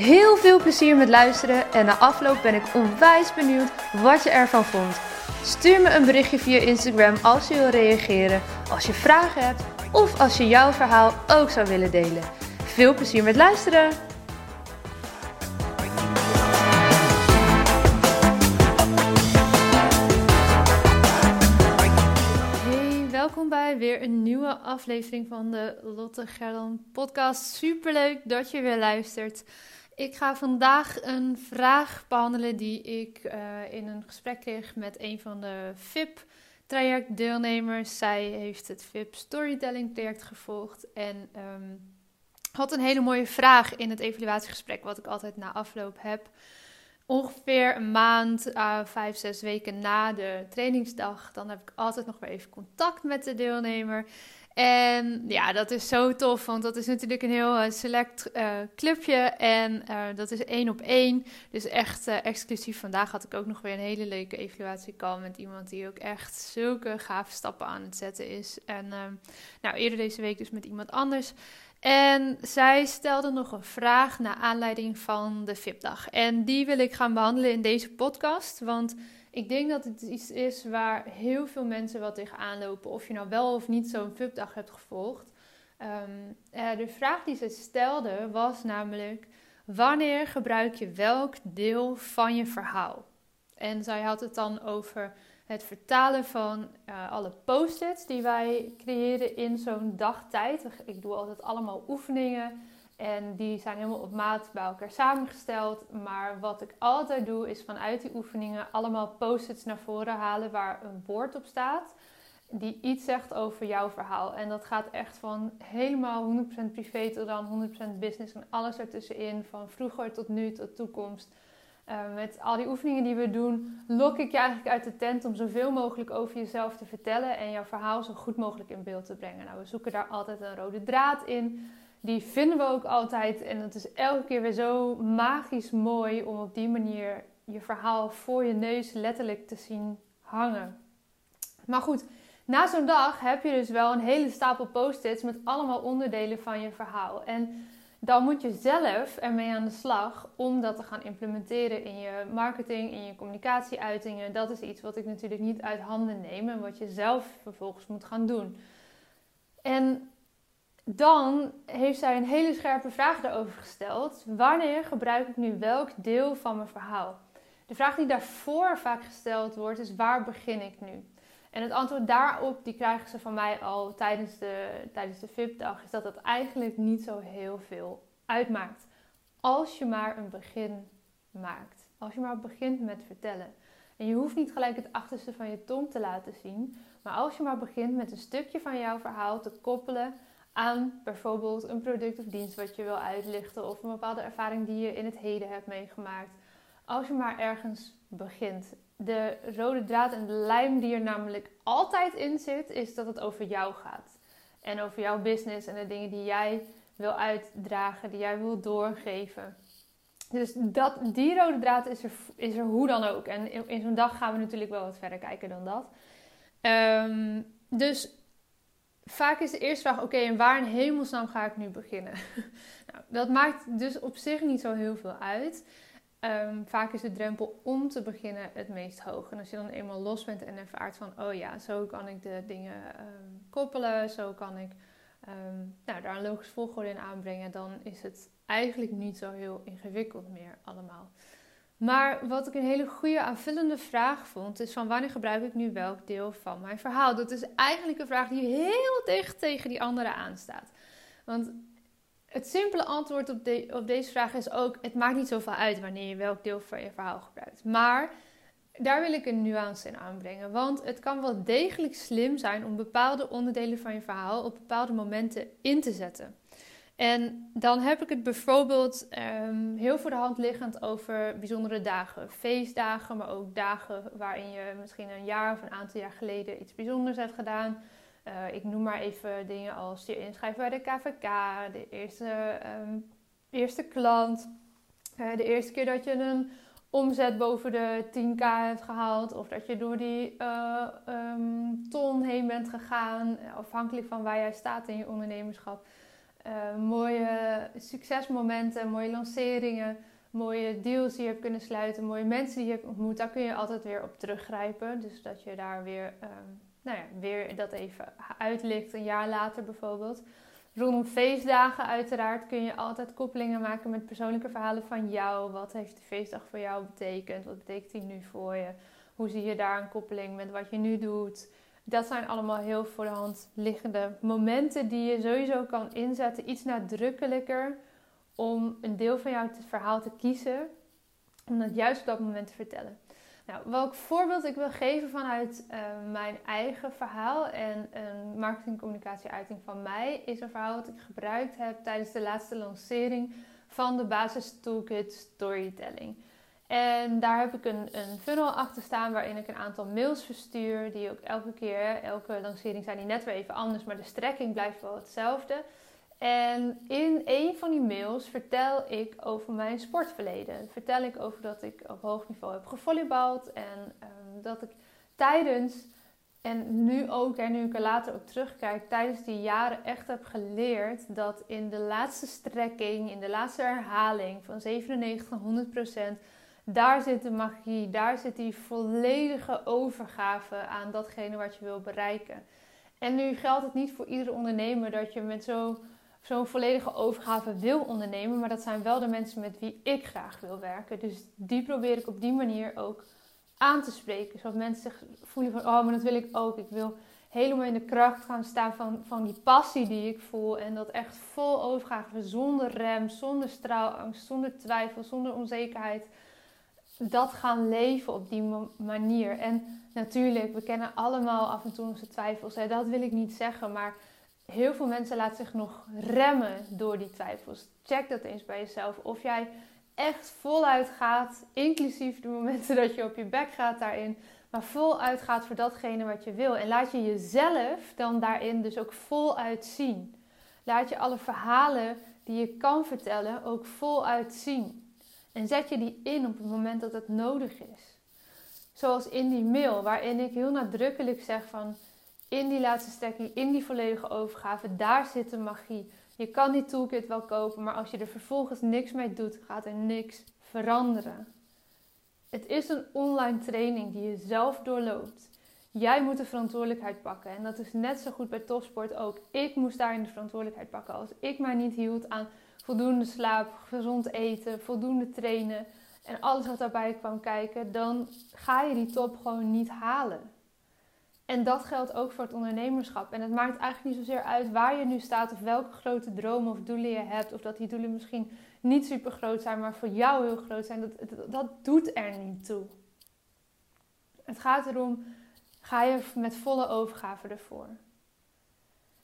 Heel veel plezier met luisteren en na afloop ben ik onwijs benieuwd wat je ervan vond. Stuur me een berichtje via Instagram als je wil reageren, als je vragen hebt of als je jouw verhaal ook zou willen delen. Veel plezier met luisteren! Hey, welkom bij weer een nieuwe aflevering van de Lotte Gerland podcast. Superleuk dat je weer luistert. Ik ga vandaag een vraag behandelen die ik uh, in een gesprek kreeg met een van de VIP trajectdeelnemers. Zij heeft het VIP Storytelling traject gevolgd en um, had een hele mooie vraag in het evaluatiegesprek, wat ik altijd na afloop heb. Ongeveer een maand, uh, vijf, zes weken na de trainingsdag, dan heb ik altijd nog weer even contact met de deelnemer. En ja, dat is zo tof, want dat is natuurlijk een heel uh, select uh, clubje en uh, dat is één op één. Dus echt exclusief. Vandaag had ik ook nog weer een hele leuke evaluatiecall met iemand die ook echt zulke gave stappen aan het zetten is. En nou, eerder deze week dus met iemand anders. En zij stelde nog een vraag naar aanleiding van de VIP-dag. En die wil ik gaan behandelen in deze podcast, want... Ik denk dat het iets is waar heel veel mensen wat tegenaan lopen. Of je nou wel of niet zo'n VIP-dag hebt gevolgd. Um, uh, de vraag die ze stelde was namelijk: wanneer gebruik je welk deel van je verhaal? En zij had het dan over het vertalen van uh, alle post-its die wij creëren in zo'n dagtijd. Ik doe altijd allemaal oefeningen en die zijn helemaal op maat bij elkaar samengesteld. Maar wat ik altijd doe, is vanuit die oefeningen allemaal post-its naar voren halen waar een woord op staat. Die iets zegt over jouw verhaal. En dat gaat echt van helemaal 100% privé tot dan 100% business. En alles ertussenin. Van vroeger tot nu tot toekomst. Uh, met al die oefeningen die we doen, lok ik je eigenlijk uit de tent om zoveel mogelijk over jezelf te vertellen en jouw verhaal zo goed mogelijk in beeld te brengen. Nou, we zoeken daar altijd een rode draad in die vinden we ook altijd. En het is elke keer weer zo magisch mooi om op die manier je verhaal voor je neus letterlijk te zien hangen. Maar goed, na zo'n dag heb je dus wel een hele stapel post-its met allemaal onderdelen van je verhaal. En dan moet je zelf ermee aan de slag om dat te gaan implementeren in je marketing, in je communicatieuitingen. Dat is iets wat ik natuurlijk niet uit handen neem en wat je zelf vervolgens moet gaan doen. En dan heeft zij een hele scherpe vraag daarover gesteld. Wanneer gebruik ik nu welk deel van mijn verhaal? De vraag die daarvoor vaak gesteld wordt is waar begin ik nu? En het antwoord daarop, die krijgen ze van mij al tijdens de, tijdens de VIP-dag, is dat dat eigenlijk niet zo heel veel uitmaakt. Als je maar een begin maakt. Als je maar begint met vertellen. En je hoeft niet gelijk het achterste van je tong te laten zien. Maar als je maar begint met een stukje van jouw verhaal te koppelen aan bijvoorbeeld een product of dienst wat je wil uitlichten of een bepaalde ervaring die je in het heden hebt meegemaakt. Als je maar ergens begint. De rode draad en de lijm die er namelijk altijd in zit, is dat het over jou gaat. En over jouw business en de dingen die jij wil uitdragen, die jij wil doorgeven. Dus dat, die rode draad is er, is er hoe dan ook. En in, in zo'n dag gaan we natuurlijk wel wat verder kijken dan dat. Um, dus vaak is de eerste vraag: oké, en waar in hemelsnaam ga ik nu beginnen? nou, dat maakt dus op zich niet zo heel veel uit. Um, vaak is de drempel om te beginnen het meest hoog. En als je dan eenmaal los bent en ervaart van: oh ja, zo kan ik de dingen um, koppelen, zo kan ik um, nou, daar een logisch volgorde in aanbrengen, dan is het eigenlijk niet zo heel ingewikkeld meer allemaal. Maar wat ik een hele goede aanvullende vraag vond, is van wanneer gebruik ik nu welk deel van mijn verhaal? Dat is eigenlijk een vraag die heel dicht tegen die andere aanstaat. Want het simpele antwoord op, de, op deze vraag is ook: het maakt niet zoveel uit wanneer je welk deel van je verhaal gebruikt. Maar daar wil ik een nuance in aanbrengen. Want het kan wel degelijk slim zijn om bepaalde onderdelen van je verhaal op bepaalde momenten in te zetten. En dan heb ik het bijvoorbeeld um, heel voor de hand liggend over bijzondere dagen. Feestdagen, maar ook dagen waarin je misschien een jaar of een aantal jaar geleden iets bijzonders hebt gedaan. Uh, ik noem maar even dingen als je inschrijven bij de KVK, de eerste, um, eerste klant, uh, de eerste keer dat je een omzet boven de 10k hebt gehaald. Of dat je door die uh, um, ton heen bent gegaan. Afhankelijk van waar jij staat in je ondernemerschap. Uh, mooie succesmomenten, mooie lanceringen. Mooie deals die je hebt kunnen sluiten. Mooie mensen die je hebt ontmoet. Daar kun je altijd weer op teruggrijpen. Dus dat je daar weer, um, nou ja, weer dat even uitlicht. Een jaar later bijvoorbeeld. Rondom feestdagen uiteraard kun je altijd koppelingen maken met persoonlijke verhalen van jou. Wat heeft de feestdag voor jou betekend? Wat betekent die nu voor je? Hoe zie je daar een koppeling met wat je nu doet? Dat zijn allemaal heel voor de hand liggende momenten die je sowieso kan inzetten. Iets nadrukkelijker om een deel van jouw verhaal te kiezen. Om dat juist op dat moment te vertellen. Nou, welk voorbeeld ik wil geven vanuit uh, mijn eigen verhaal en een marketingcommunicatieuiting van mij, is een verhaal dat ik gebruikt heb tijdens de laatste lancering van de basis toolkit Storytelling. En daar heb ik een, een, funnel achter staan waarin ik een aantal mails verstuur. Die ook elke keer, elke lancering zijn die net weer even anders, maar de strekking blijft wel hetzelfde. En in een van die mails vertel ik over mijn sportverleden. Vertel ik over dat ik op hoog niveau heb gevolleybald. En um, dat ik tijdens, en nu ook, en nu ik er later op terugkijk, tijdens die jaren echt heb geleerd dat in de laatste strekking, in de laatste herhaling van 97 naar 100 procent, daar zit de magie, daar zit die volledige overgave aan datgene wat je wil bereiken. En nu geldt het niet voor iedere ondernemer dat je met zo zo'n volledige overgave wil ondernemen. Maar dat zijn wel de mensen met wie ik graag wil werken. Dus die probeer ik op die manier ook aan te spreken. Zodat mensen zich voelen van, oh, maar dat wil ik ook. Ik wil helemaal in de kracht gaan staan van, van die passie die ik voel. En dat echt vol overgave, zonder rem, zonder straalangst, zonder twijfel, zonder onzekerheid. Dat gaan leven op die manier. En natuurlijk, we kennen allemaal af en toe onze twijfels. Hè? Dat wil ik niet zeggen, maar heel veel mensen laten zich nog remmen door die twijfels. Check dat eens bij jezelf. Of jij echt voluit gaat, inclusief de momenten dat je op je bek gaat daarin, maar voluit gaat voor datgene wat je wil. En laat je jezelf dan daarin dus ook voluit zien. Laat je alle verhalen die je kan vertellen ook voluit zien. En zet je die in op het moment dat het nodig is. Zoals in die mail, waarin ik heel nadrukkelijk zeg van in die laatste stekking, in die volledige overgave, daar zit de magie. Je kan die toolkit wel kopen, maar als je er vervolgens niks mee doet, gaat er niks veranderen. Het is een online training die je zelf doorloopt. Jij moet de verantwoordelijkheid pakken. En dat is net zo goed bij topsport ook. Ik moest daarin de verantwoordelijkheid pakken. Als ik mij niet hield aan voldoende slaap, gezond eten, voldoende trainen en alles wat daarbij kwam kijken, dan ga je die top gewoon niet halen. En dat geldt ook voor het ondernemerschap. En het maakt eigenlijk niet zozeer uit waar je nu staat of welke grote dromen of doelen je hebt. Of dat die doelen misschien niet super groot zijn, maar voor jou heel groot zijn. Dat, dat, doet er niet toe. Het gaat erom, ga je met volle overgave ervoor.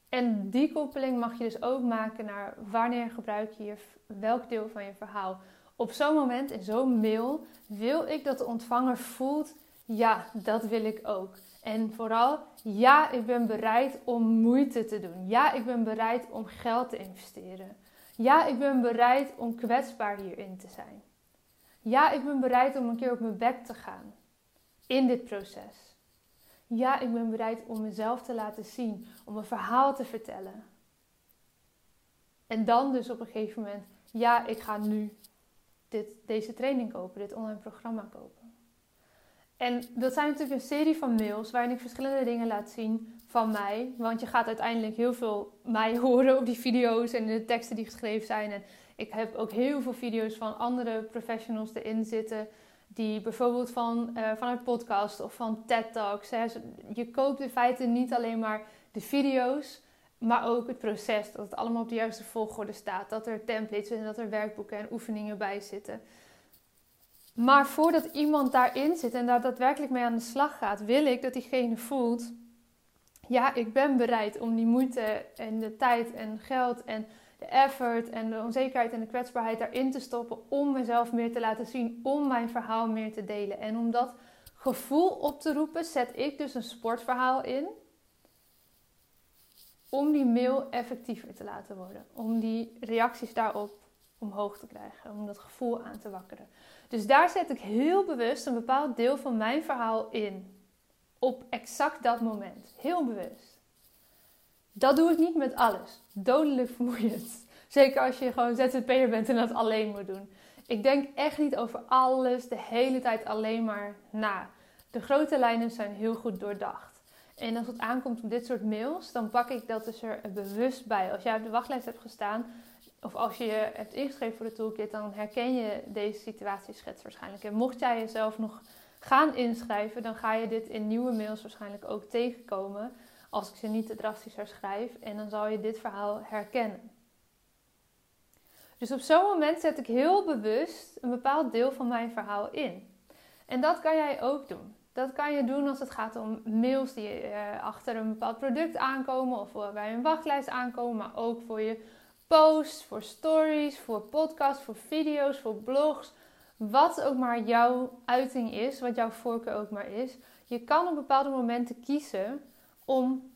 En die koppeling mag je dus ook maken naar wanneer gebruik je, welk deel van je verhaal. Op zo'n moment, in zo'n mail, wil ik dat de ontvanger voelt, ja, dat wil ik ook. En vooral, ja, ik ben bereid om moeite te doen. Ja, ik ben bereid om geld te investeren. Ja, ik ben bereid om kwetsbaar hierin te zijn. Ja, ik ben bereid om een keer op mijn bek te gaan in dit proces. Ja, ik ben bereid om mezelf te laten zien, om een verhaal te vertellen. En dan dus op een gegeven moment, ja, ik ga nu dit, deze training kopen, dit online programma kopen. En dat zijn natuurlijk een serie van mails waarin ik verschillende dingen laat zien van mij. Want je gaat uiteindelijk heel veel mij horen op die video's en de teksten die geschreven zijn. En ik heb ook heel veel video's van andere professionals erin zitten. Die bijvoorbeeld van, uh, vanuit podcast of van TED Talks. Hè. Je koopt in feite niet alleen maar de video's, maar ook het proces. Dat het allemaal op de juiste volgorde staat. Dat er templates en dat er werkboeken en oefeningen bij zitten. Maar voordat iemand daarin zit en daar daadwerkelijk mee aan de slag gaat, wil ik dat diegene voelt: ja, ik ben bereid om die moeite en de tijd en geld en de effort en de onzekerheid en de kwetsbaarheid daarin te stoppen om mezelf meer te laten zien, om mijn verhaal meer te delen. En om dat gevoel op te roepen, zet ik dus een sportverhaal in. Om die mail effectiever te laten worden. Om die reacties daarop omhoog te krijgen. Om dat gevoel aan te wakkeren. Dus daar zet ik heel bewust een bepaald deel van mijn verhaal in. Op exact dat moment. Heel bewust. Dat doe ik niet met alles. Dodelijk vermoeiend. Zeker als je gewoon ZZP'er bent en dat alleen moet doen. Ik denk echt niet over alles de hele tijd alleen maar na. De grote lijnen zijn heel goed doordacht. En als het aankomt op dit soort mails, dan pak ik dat dus er bewust bij. Als jij op de wachtlijst hebt gestaan, of als je je hebt ingeschreven voor de toolkit, dan herken je deze situatieschets waarschijnlijk. En mocht jij jezelf nog gaan inschrijven, dan ga je dit in nieuwe mails waarschijnlijk ook tegenkomen. Als ik ze niet te drastisch. En dan zal je dit verhaal herkennen. Dus op zo'n moment zet ik heel bewust een bepaald deel van mijn verhaal in. En dat kan jij ook doen. Dat kan je doen als het gaat om mails die uh, achter een bepaald product aankomen of bij een wachtlijst aankomen, maar ook voor je posts, voor stories, voor podcasts, voor video's, voor blogs. Wat ook maar jouw uiting is, wat jouw voorkeur ook maar is. Je kan op bepaalde momenten kiezen om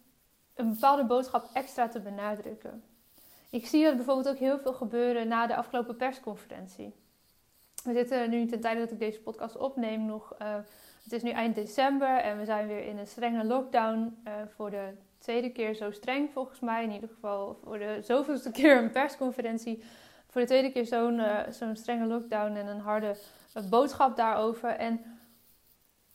een bepaalde boodschap extra te benadrukken. Ik zie dat bijvoorbeeld ook heel veel gebeuren na de afgelopen persconferentie. We zitten nu ten tijde dat ik deze podcast opneem nog. Uh, het is nu eind december en we zijn weer in een strenge lockdown. Uh, voor de tweede keer zo streng volgens mij. In ieder geval voor de zoveelste keer een persconferentie. Voor de tweede keer zo'n uh, zo'n strenge lockdown en een harde boodschap daarover. En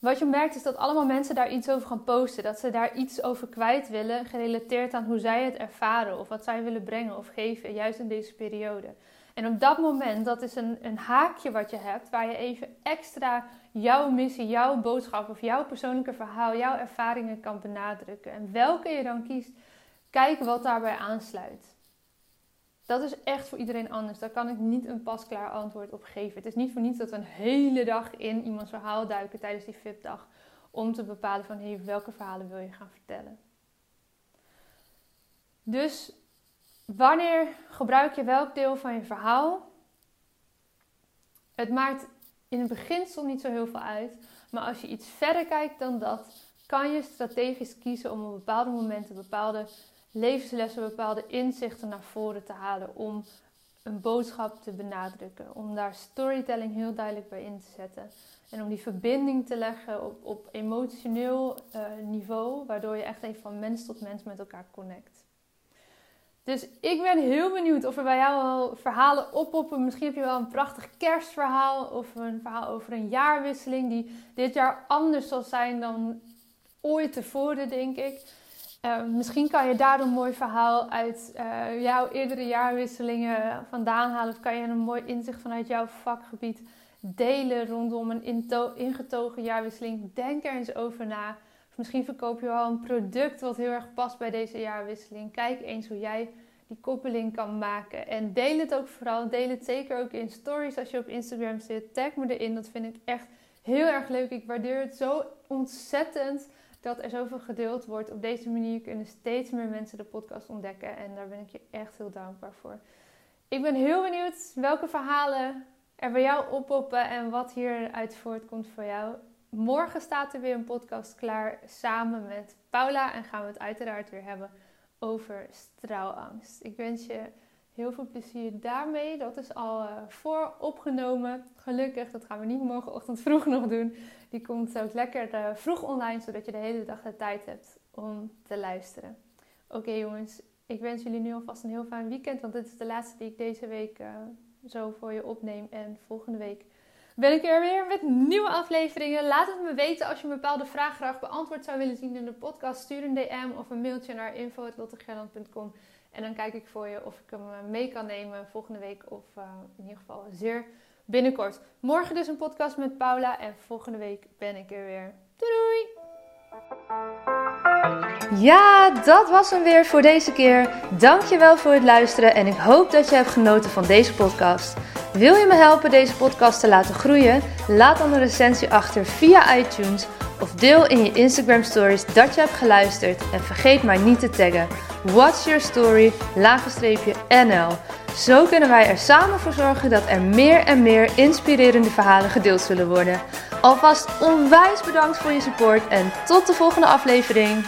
wat je merkt is dat allemaal mensen daar iets over gaan posten. Dat ze daar iets over kwijt willen, gerelateerd aan hoe zij het ervaren of wat zij willen brengen of geven, juist in deze periode. En op dat moment, dat is een, een haakje wat je hebt, waar je even extra jouw missie, jouw boodschap of jouw persoonlijke verhaal, jouw ervaringen kan benadrukken. En welke je dan kiest, kijk wat daarbij aansluit. Dat is echt voor iedereen anders. Daar kan ik niet een pasklaar antwoord op geven. Het is niet voor niets dat we een hele dag in iemands verhaal duiken tijdens die VIP-dag. Om te bepalen van hey, welke verhalen wil je gaan vertellen. Dus wanneer gebruik je welk deel van je verhaal? Het maakt in het beginsel niet zo heel veel uit. Maar als je iets verder kijkt dan dat, kan je strategisch kiezen om op bepaalde momenten bepaalde levenslessen, bepaalde inzichten naar voren te halen om een boodschap te benadrukken. Om daar storytelling heel duidelijk bij in te zetten. En om die verbinding te leggen op, op emotioneel uh, niveau, waardoor je echt even van mens tot mens met elkaar connect. Dus ik ben heel benieuwd of er bij jou al verhalen oppoppen. Misschien heb je wel een prachtig kerstverhaal of een verhaal over een jaarwisseling die dit jaar anders zal zijn dan ooit tevoren, denk ik. Uh, misschien kan je daar een mooi verhaal uit uh, jouw eerdere jaarwisselingen vandaan halen. Of kan je een mooi inzicht vanuit jouw vakgebied delen rondom een ingetogen jaarwisseling. Denk er eens over na. Of misschien verkoop je wel een product wat heel erg past bij deze jaarwisseling. Kijk eens hoe jij die koppeling kan maken. En deel het ook vooral. Deel het zeker ook in stories als je op Instagram zit. Tag me erin. Dat vind ik echt heel erg leuk. Ik waardeer het zo ontzettend dat er zoveel gedeeld wordt. Op deze manier kunnen steeds meer mensen de podcast ontdekken. En daar ben ik je echt heel dankbaar voor. Ik ben heel benieuwd welke verhalen er bij jou oppoppen en wat hieruit voortkomt voor jou. Morgen staat er weer een podcast klaar samen met Paula. En gaan we het uiteraard weer hebben over straalangst. Ik wens je heel veel plezier daarmee. Dat is al uh, voor opgenomen. Gelukkig, dat gaan we niet morgenochtend vroeg nog doen. Die komt ook lekker uh, vroeg online, zodat je de hele dag de tijd hebt om te luisteren. Oké jongens, ik wens jullie nu alvast een heel fijn weekend. Want dit is de laatste die ik deze week uh, zo voor je opneem. En volgende week ben ik er weer met nieuwe afleveringen. Laat het me weten als je een bepaalde vraag graag beantwoord zou willen zien in de podcast. Stuur een DM of een mailtje naar info.lottegerland.com. En dan kijk ik voor je of ik hem eh, mee kan nemen volgende week of uh, in ieder geval zeer binnenkort. Morgen dus een podcast met Paula en volgende week ben ik er weer. Doei doei! Ja, dat was hem weer voor deze keer. Dankjewel voor het luisteren en ik hoop dat je hebt genoten van deze podcast. Wil je me helpen deze podcast te laten groeien? Laat dan een recensie achter via iTunes of deel in je Instagram stories dat je hebt geluisterd en vergeet maar niet te taggen. What's Your Story, NL. Zo kunnen wij er samen voor zorgen dat er meer en meer inspirerende verhalen gedeeld zullen worden. Alvast onwijs bedankt voor je support en tot de volgende aflevering.